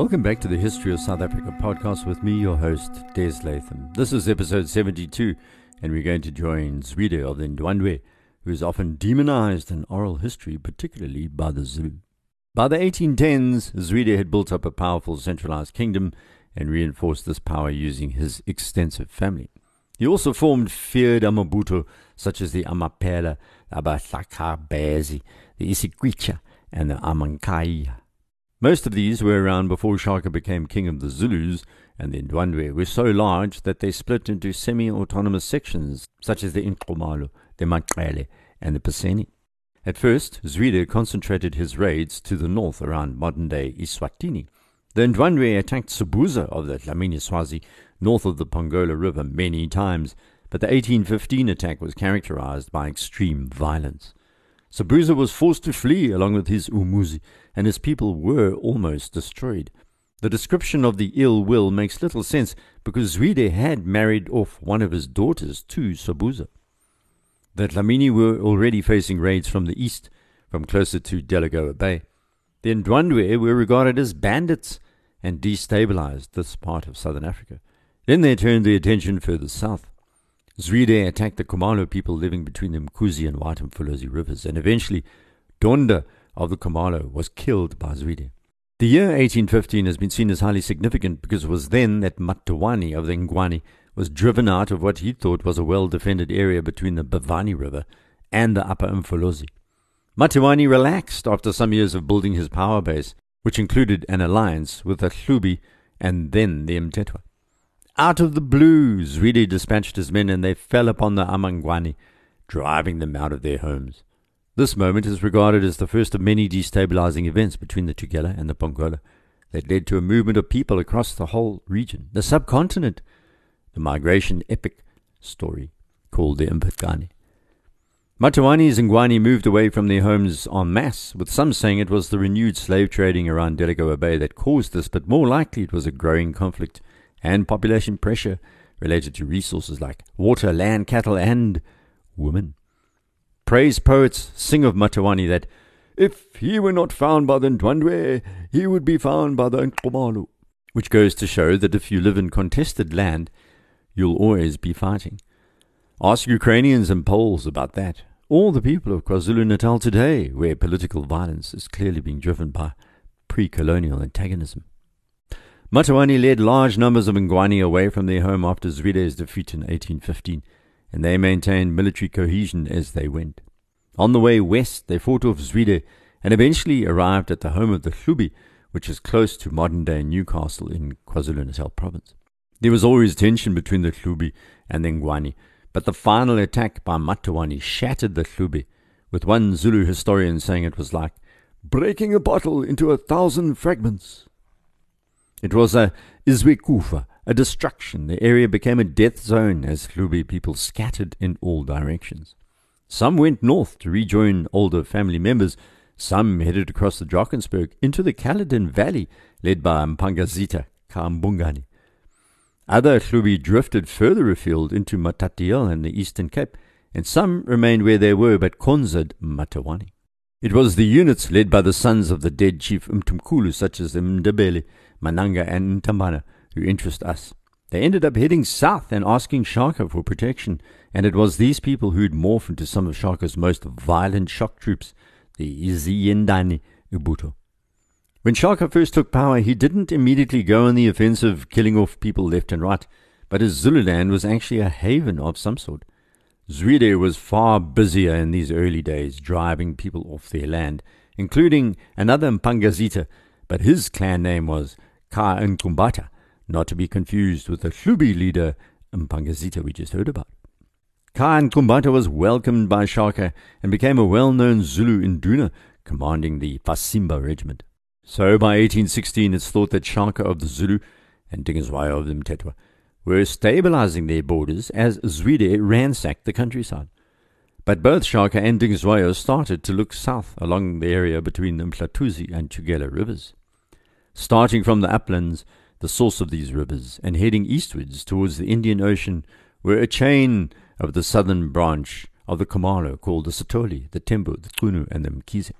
Welcome back to the History of South Africa podcast with me, your host, Des Latham. This is episode 72, and we're going to join Zwide of the Ndwandwe, who is often demonized in oral history, particularly by the Zulu. By the 1810s, Zwide had built up a powerful centralized kingdom and reinforced this power using his extensive family. He also formed feared Amabutho, such as the Amapela, the the isikwitsha, and the Amankaya. Most of these were around before Shaka became king of the Zulus, and the Ndwandwe were so large that they split into semi-autonomous sections, such as the Nxumalo, the Maqele, and the Piceni. At first, Zwide concentrated his raids to the north around modern-day Eswatini. The Ndwandwe attacked Sobhuza of the Dlamini Swazi north of the Pongola River many times, but the 1815 attack was characterized by extreme violence. Sobhuza was forced to flee along with his Umuzi, and his people were almost destroyed. The description of the ill will makes little sense because Zwide had married off one of his daughters to Sobhuza. The Dlamini were already facing raids from the east, from closer to Delagoa Bay. The Ndwandwe were regarded as bandits and destabilized this part of southern Africa. Then they turned their attention further south. Zwide attacked the Khumalo people living between the Mkuzi and White Mfolozi rivers, and eventually Donda of the Khumalo was killed by Zwide. The year 1815 has been seen as highly significant because it was then that Matiwane of the Ngwani was driven out of what he thought was a well-defended area between the Bhavani River and the Upper Mfolozi. Matiwane relaxed after some years of building his power base, which included an alliance with the Hlubi and then the Mtetwa. Out of the blue, Zwide dispatched his men and they fell upon the Amangwani, driving them out of their homes. This moment is regarded as the first of many destabilizing events between the Tugela and the Pongola that led to a movement of people across the whole region, the subcontinent, the migration epic story called the Impatgani. Matiwane's and Ngwani moved away from their homes en masse, with some saying it was the renewed slave trading around Delagoa Bay that caused this, but more likely it was a growing conflict and population pressure related to resources like water, land, cattle, and women. Praise poets sing of Matiwane that if he were not found by the Ndwandwe, he would be found by the Nxumalo, which goes to show that if you live in contested land, you'll always be fighting. Ask Ukrainians and Poles about that, or the people of KwaZulu Natal today, where political violence is clearly being driven by pre colonial antagonism. Matiwane led large numbers of Ngwani away from their home after Zwide's defeat in 1815, and they maintained military cohesion as they went. On the way west, they fought off Zwide and eventually arrived at the home of the Hlubi, which is close to modern-day Newcastle in KwaZulu-Natal province. There was always tension between the Hlubi and the Ngwani, but the final attack by Matiwane shattered the Hlubi, with one Zulu historian saying it was like breaking a bottle into a thousand fragments. It was a Izwekufa, a destruction. The area became a death zone as Hlubi people scattered in all directions. Some went north to rejoin older family members. Some headed across the Drakensberg into the Caledon Valley, led by Mpangazita Kambungani. Other Hlubi drifted further afield into Matatiele and the Eastern Cape, and some remained where they were but conquered Matiwane. It was the units led by the sons of the dead chief Mtumkulu, such as the Mndebele, Mananga, and Ntambana, who interest us. They ended up heading south and asking Shaka for protection, and it was these people who'd morph into some of Shaka's most violent shock troops, the Iziyendani Ubuto. When Shaka first took power, he didn't immediately go on the offensive, killing off people left and right, but his Zululand was actually a haven of some sort. Zwide was far busier in these early days, driving people off their land, including another Mpangazita, but his clan name was Ka Nkumbata, not to be confused with the Hlubi leader Mpangazita we just heard about. Ka Nkumbata was welcomed by Shaka and became a well-known Zulu Induna, commanding the Fasimba regiment. So by 1816 it's thought that Shaka of the Zulu and Dingiswayo of the Mtetwa were stabilizing their borders as Zwide ransacked the countryside. But both Shaka and Dingiswayo started to look south along the area between the Mhlathuze and Tugela rivers. Starting from the uplands, the source of these rivers, and heading eastwards towards the Indian Ocean were a chain of the southern branch of the Khumalo called the Sithole, the Tembu, the Qunu, and the Mkhize.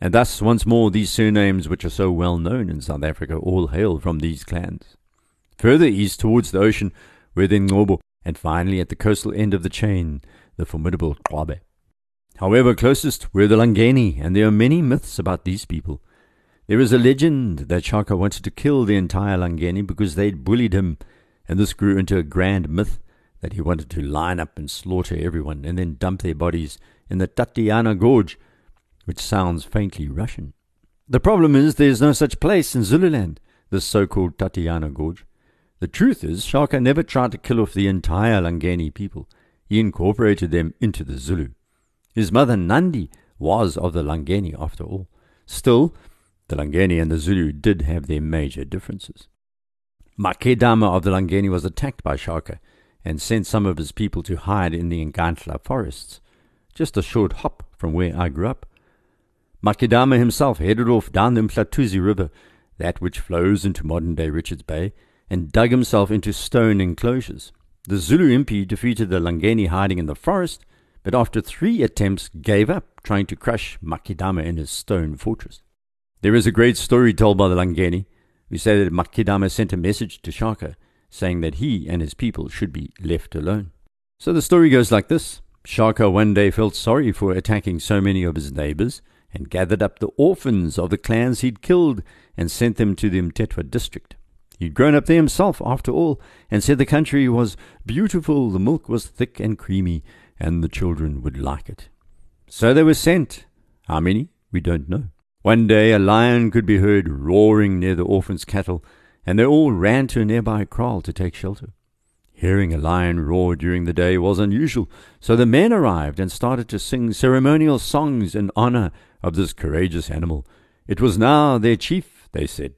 And thus, once more, these surnames, which are so well known in South Africa, all hail from these clans. Further east towards the ocean were the Ngobo, and finally at the coastal end of the chain, the formidable Kwabe. However, closest were the Langeni, and there are many myths about these people. There is a legend that Shaka wanted to kill the entire Langeni because they'd bullied him, and this grew into a grand myth that he wanted to line up and slaughter everyone and then dump their bodies in the Tatiana Gorge, which sounds faintly Russian. The problem is there's no such place in Zululand, this so called Tatiana Gorge. The truth is, Shaka never tried to kill off the entire Langeni people. He incorporated them into the Zulu. His mother Nandi was of the Langeni after all. Still, the Langeni and the Zulu did have their major differences. Makedama of the Langeni was attacked by Shaka and sent some of his people to hide in the Nkandla forests, just a short hop from where I grew up. Makedama himself headed off down the Mhlathuze River, that which flows into modern day Richards Bay, and dug himself into stone enclosures. The Zulu impi defeated the Langeni hiding in the forest, but after three attempts gave up trying to crush Makedama in his stone fortress. There is a great story told by the Langeni, who say that Makedama sent a message to Shaka saying that he and his people should be left alone. So the story goes like this. Shaka one day felt sorry for attacking so many of his neighbors and gathered up the orphans of the clans he'd killed and sent them to the Mtetwa district. He'd grown up there himself, after all, and said the country was beautiful, the milk was thick and creamy, and the children would like it. So they were sent. How many? We don't know. One day a lion could be heard roaring near the orphans' cattle, and they all ran to a nearby kraal to take shelter. Hearing a lion roar during the day was unusual, so the men arrived and started to sing ceremonial songs in honor of this courageous animal. It was now their chief, they said.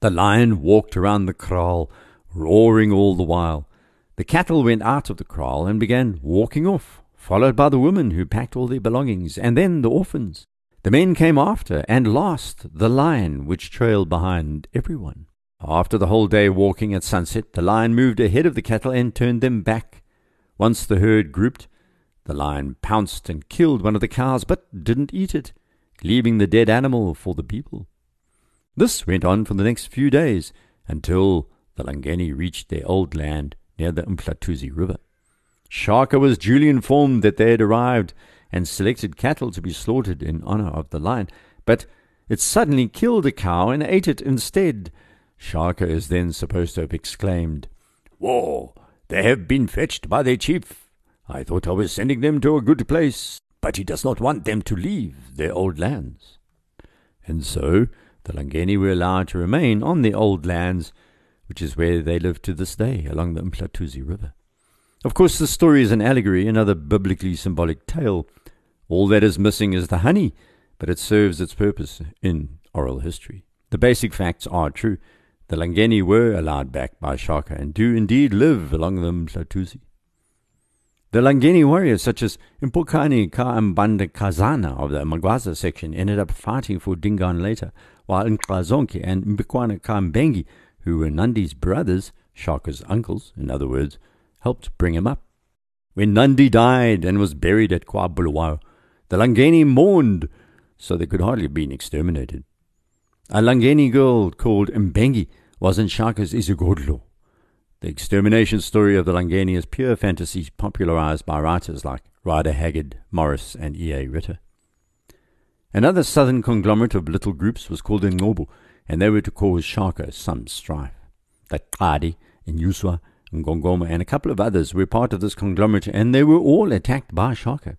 The lion walked around the kraal, roaring all the while. The cattle went out of the kraal and began walking off, followed by the women who packed all their belongings, and then the orphans. The men came after, and lost the lion, which trailed behind everyone. After the whole day walking at sunset, the lion moved ahead of the cattle and turned them back. Once the herd grouped, the lion pounced and killed one of the cows, but didn't eat it, leaving the dead animal for the people. This went on for the next few days until the Langeni reached their old land near the Mhlathuze River. Shaka was duly informed that they had arrived and selected cattle to be slaughtered in honor of the lion, but it suddenly killed a cow and ate it instead. Shaka is then supposed to have exclaimed, War! they have been fetched by their chief. I thought I was sending them to a good place, but he does not want them to leave their old lands. And so the Langeni were allowed to remain on the old lands, which is where they live to this day along the Mhlathuze River. Of course, the story is an allegory, another biblically symbolic tale. All that is missing is the honey, but it serves its purpose in oral history. The basic facts are true. The Langeni were allowed back by Shaka and do indeed live along the Mhlathuze. The Langeni warriors such as Mpokani Kaambanda Kazana of the Magwaza section ended up fighting for Dingaan later, while Nklazonke and Mbikwana Kambengi, who were Nandi's brothers, Shaka's uncles, in other words, helped bring him up. When Nandi died and was buried at KwaBulawayo, the Langeni mourned, so they could hardly have been exterminated. A Langeni girl called Mbengi was in Shaka's Isigodlo. The extermination story of the Langeni is pure fantasy popularized by writers like Rider Haggard, Morris, and E.A. Ritter. Another southern conglomerate of little groups was called the Ngobo, and they were to cause Shaka some strife. The Qadi, Inyuswa, Ngongoma, and a couple of others were part of this conglomerate, and they were all attacked by Shaka.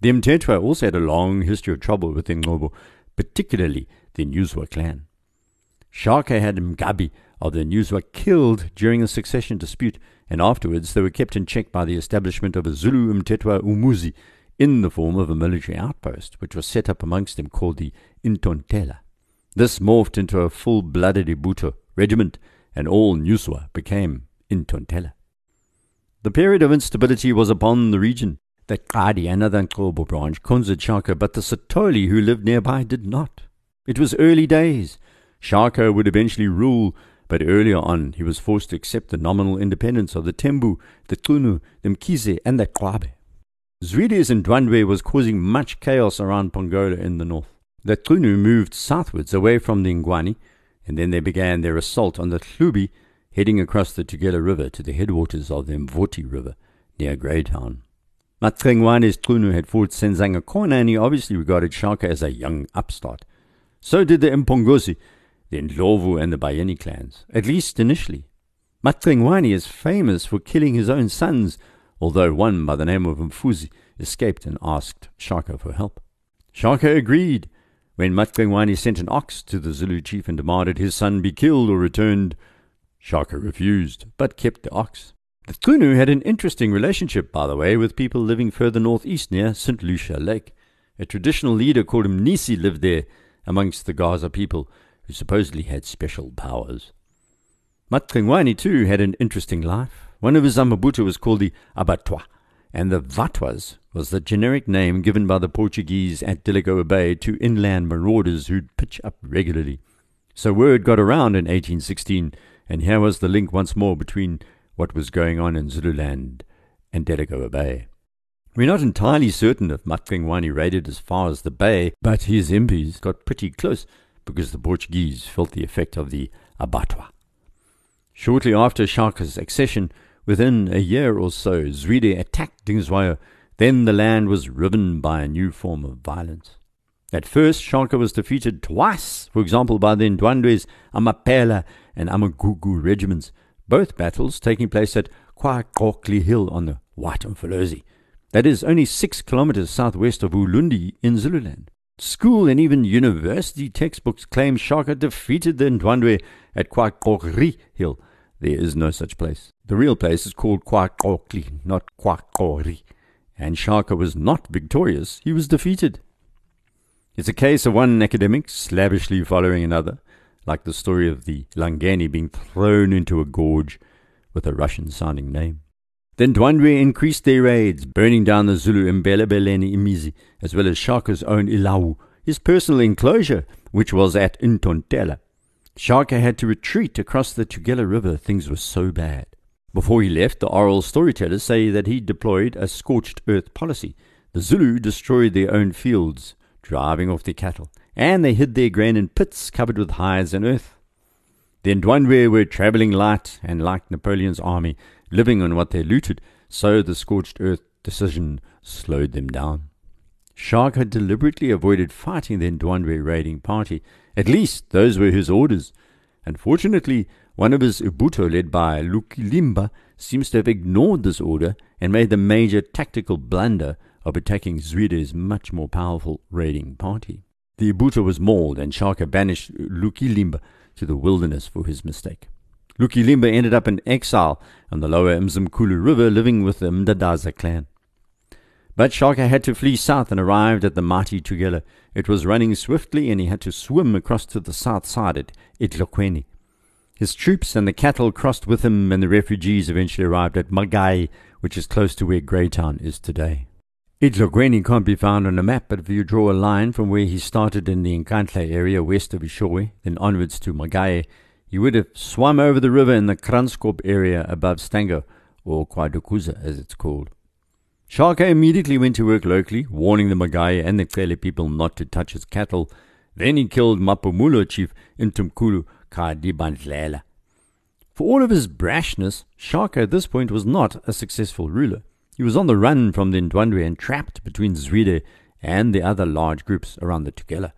The Mtetwa also had a long history of trouble with the Ngobo, particularly the Nyuzwa clan. Shaka had Mgabi of the Nyuzwa killed during a succession dispute, and afterwards they were kept in check by the establishment of a Zulu Mtetwa Umuzi in the form of a military outpost, which was set up amongst them called the Intontela. This morphed into a full-blooded Ibuto regiment, and all Nyuzwa became Intontela. The period of instability was upon the region. The Qadi and other branch conquered Shaka, but the Sithole who lived nearby did not. It was early days. Shaka would eventually rule, but earlier on he was forced to accept the nominal independence of the Tembu, the Qunu, the Mkhize, and the Kwabe. Zwide and Ndwandwe was causing much chaos around Pongola in the north. The Qunu moved southwards away from the Ngwani, and then they began their assault on the Hlubi, heading across the Tugela River to the headwaters of the Mvoti River near Greytown. Matrengwane's Qunu had fought Senzanga Senzangakona and he obviously regarded Shaka as a young upstart. So did the Mpongozi, the Ndlovu and the Bayeni clans, at least initially. Matrengwane is famous for killing his own sons, although one by the name of Mfuzi escaped and asked Shaka for help. Shaka agreed. When Matrengwane sent an ox to the Zulu chief and demanded his son be killed or returned, Shaka refused, but kept the ox. The Qunu had an interesting relationship, by the way, with people living further northeast near St. Lucia Lake. A traditional leader called Mnisi lived there amongst the Gaza people, who supposedly had special powers. Matrengwane, too, had an interesting life. One of his amabuto was called the abattoir, and the vatwas was the generic name given by the Portuguese at Delagoa Bay to inland marauders who'd pitch up regularly. So word got around in 1816, and here was the link once more between what was going on in Zululand and Delagoa Bay. We're not entirely certain if Matrengwane raided as far as the bay, but his impis got pretty close because the Portuguese felt the effect of the abattoir. Shortly after Shaka's accession, within a year or so, Zwide attacked Dingiswayo. Then the land was riven by a new form of violence. At first, Shaka was defeated twice, for example, by the Ndwandwe's Amapela and Amagugu regiments, both battles taking place at KwaXoxli Hill on the White Mfolozi. That is only six kilometers southwest of Ulundi in Zululand. School and even university textbooks claim Shaka defeated the Ndwandwe at KwaXoxri Hill. There is no such place. The real place is called KwaXoxli, not KwaXoxri. And Shaka was not victorious, he was defeated. It's a case of one academic slavishly following another like the story of the Langeni being thrown into a gorge with a Russian sounding name. Then Ndwandwe increased their raids, burning down the Zulu Mbelebeleni Imizi, as well as Shaka's own Ilawu, his personal enclosure, which was at Ntontela. Shaka had to retreat across the Tugela River, things were so bad. Before he left, the oral storytellers say that he deployed a scorched earth policy. The Zulu destroyed their own fields, driving off their cattle, and they hid their grain in pits covered with hides and earth. The Ndwandwe were travelling light, and like Napoleon's army, living on what they looted, so the scorched earth decision slowed them down. Shaka had deliberately avoided fighting the Ndwandwe raiding party. At least those were his orders. Unfortunately, one of his Ubuto, led by Lukilimba, seems to have ignored this order and made the major tactical blunder of attacking Zwide's much more powerful raiding party. The Ibuta was mauled, and Shaka banished Lukilimba to the wilderness for his mistake. Lukilimba ended up in exile on the lower Mzimkhulu River, living with the Mdadaza clan. But Shaka had to flee south and arrived at the mighty Tugela. It was running swiftly, and he had to swim across to the south side at Etlokweni. His troops and the cattle crossed with him, and the refugees eventually arrived at Magaye, which is close to where Greytown is today. Etlokweni can't be found on a map, but if you draw a line from where he started in the Nkandla area west of Eshowe, then onwards to Magaye, he would have swum over the river in the Kranskop area above Stanger, or KwaDukuza as it's called. Shaka immediately went to work locally, warning the Magaye and the Cele people not to touch his cattle. Then he killed Maphumulo chief Intumkulu Kadibandlela. For all of his brashness, Shaka at this point was not a successful ruler. He was on the run from the Ndwandwe and trapped between Zwide and the other large groups around the Tugela.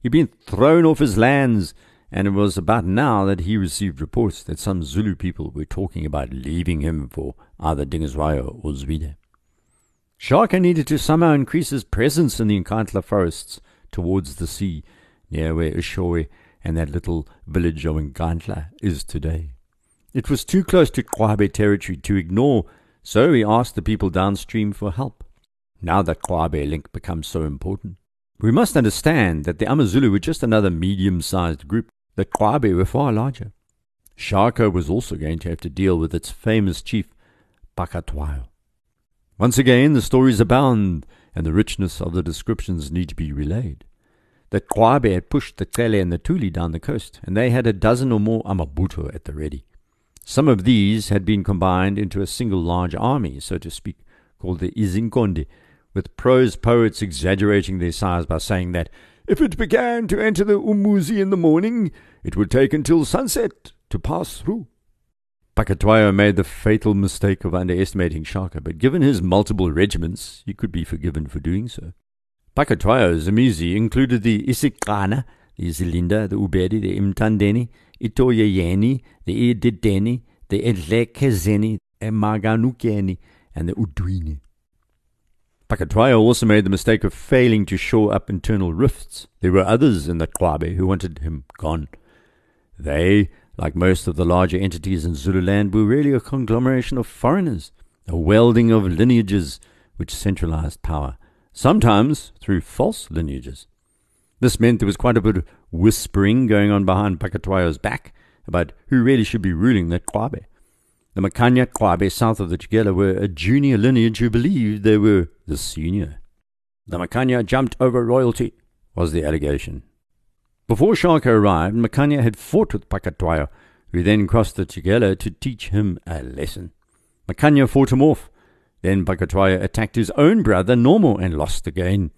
He'd been thrown off his lands, and it was about now that he received reports that some Zulu people were talking about leaving him for either Dingiswayo or Zwide. Shaka needed to somehow increase his presence in the Nkandla forests towards the sea, near where Eshowe and that little village of Nkandla is today. It was too close to Kwabe territory to ignore so he asked the people downstream for help. Now that Kwabe link becomes so important. We must understand that the Amazulu were just another medium sized group, the Kwabe were far larger. Shaka was also going to have to deal with its famous chief, Pakatwayo. Once again, the stories abound, and the richness of the descriptions need to be relayed. The Kwabe had pushed the Cele and the Tuli down the coast, and they had a dozen or more Amabuto at the ready. Some of these had been combined into a single large army, so to speak, called the Izinkonde, with praise poets exaggerating their size by saying that If it began to enter the Umuzi in the morning, it would take until sunset to pass through. Pakatwayo made the fatal mistake of underestimating Shaka, but given his multiple regiments, he could be forgiven for doing so. Pakatwayo's Umizi included the Isikana, the Zilinda, the Ubedi, the Imtandeni, Itoyayeni, the Idideni, the Edlekezeni, the Maganukeni, and the Udwini. Pakatwayo also made the mistake of failing to shore up internal rifts. There were others in the Kwabe who wanted him gone. They like most of the larger entities in Zululand, were really a conglomeration of foreigners, a welding of lineages which centralized power, sometimes through false lineages. This meant there was quite a bit of whispering going on behind Pakatwayo's back about who really should be ruling the Kwabe. The Makanya Kwabe south of the Tugela were a junior lineage who believed they were the senior. The Makanya jumped over royalty, was the allegation. Before Shaka arrived, Makanya had fought with Pakatwayo, who then crossed the Tugela to teach him a lesson. Makanya fought him off. Then Pakatwayo attacked his own brother Normo and lost again.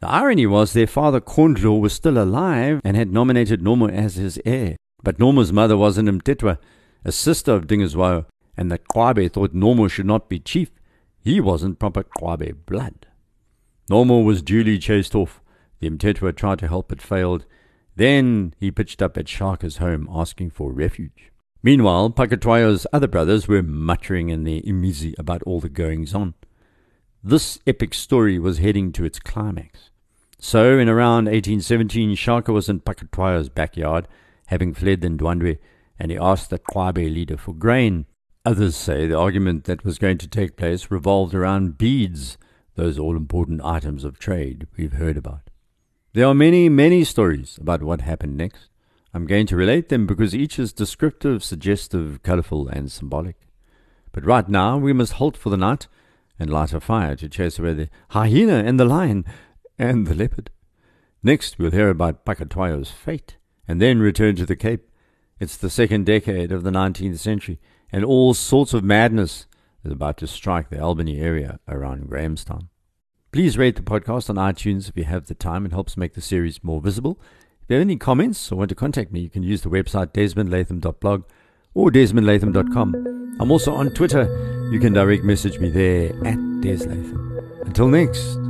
The irony was their father Kondlo was still alive and had nominated Normo as his heir. But Normo's mother was an Mtetwa, a sister of Dingiswayo, and the Kwabe thought Normo should not be chief. He wasn't proper Kwabe blood. Normo was duly chased off. The Mtetwa tried to help but failed. Then he pitched up at Shaka's home asking for refuge. Meanwhile, Pakatwayo's other brothers were muttering in their imizi about all the goings on. This epic story was heading to its climax. So, in around 1817, Shaka was in Pakatwayo's backyard, having fled the Ndwandwe, and he asked the Kwabe leader for grain. Others say the argument that was going to take place revolved around beads, those all important items of trade we've heard about. There are many, many stories about what happened next. I'm going to relate them because each is descriptive, suggestive, colorful, and symbolic. But right now, we must halt for the night and light a fire to chase away the hyena and the lion and the leopard. Next, we'll hear about Pakatwayo's fate and then return to the Cape. It's the second decade of the 19th century, and all sorts of madness is about to strike the Albany area around Grahamstown. Please rate the podcast on iTunes if you have the time. It helps make the series more visible. If you have any comments or want to contact me, you can use the website desmondlatham.blog or desmondlatham.com. I'm also on Twitter. You can direct message me there at deslatham. Until next.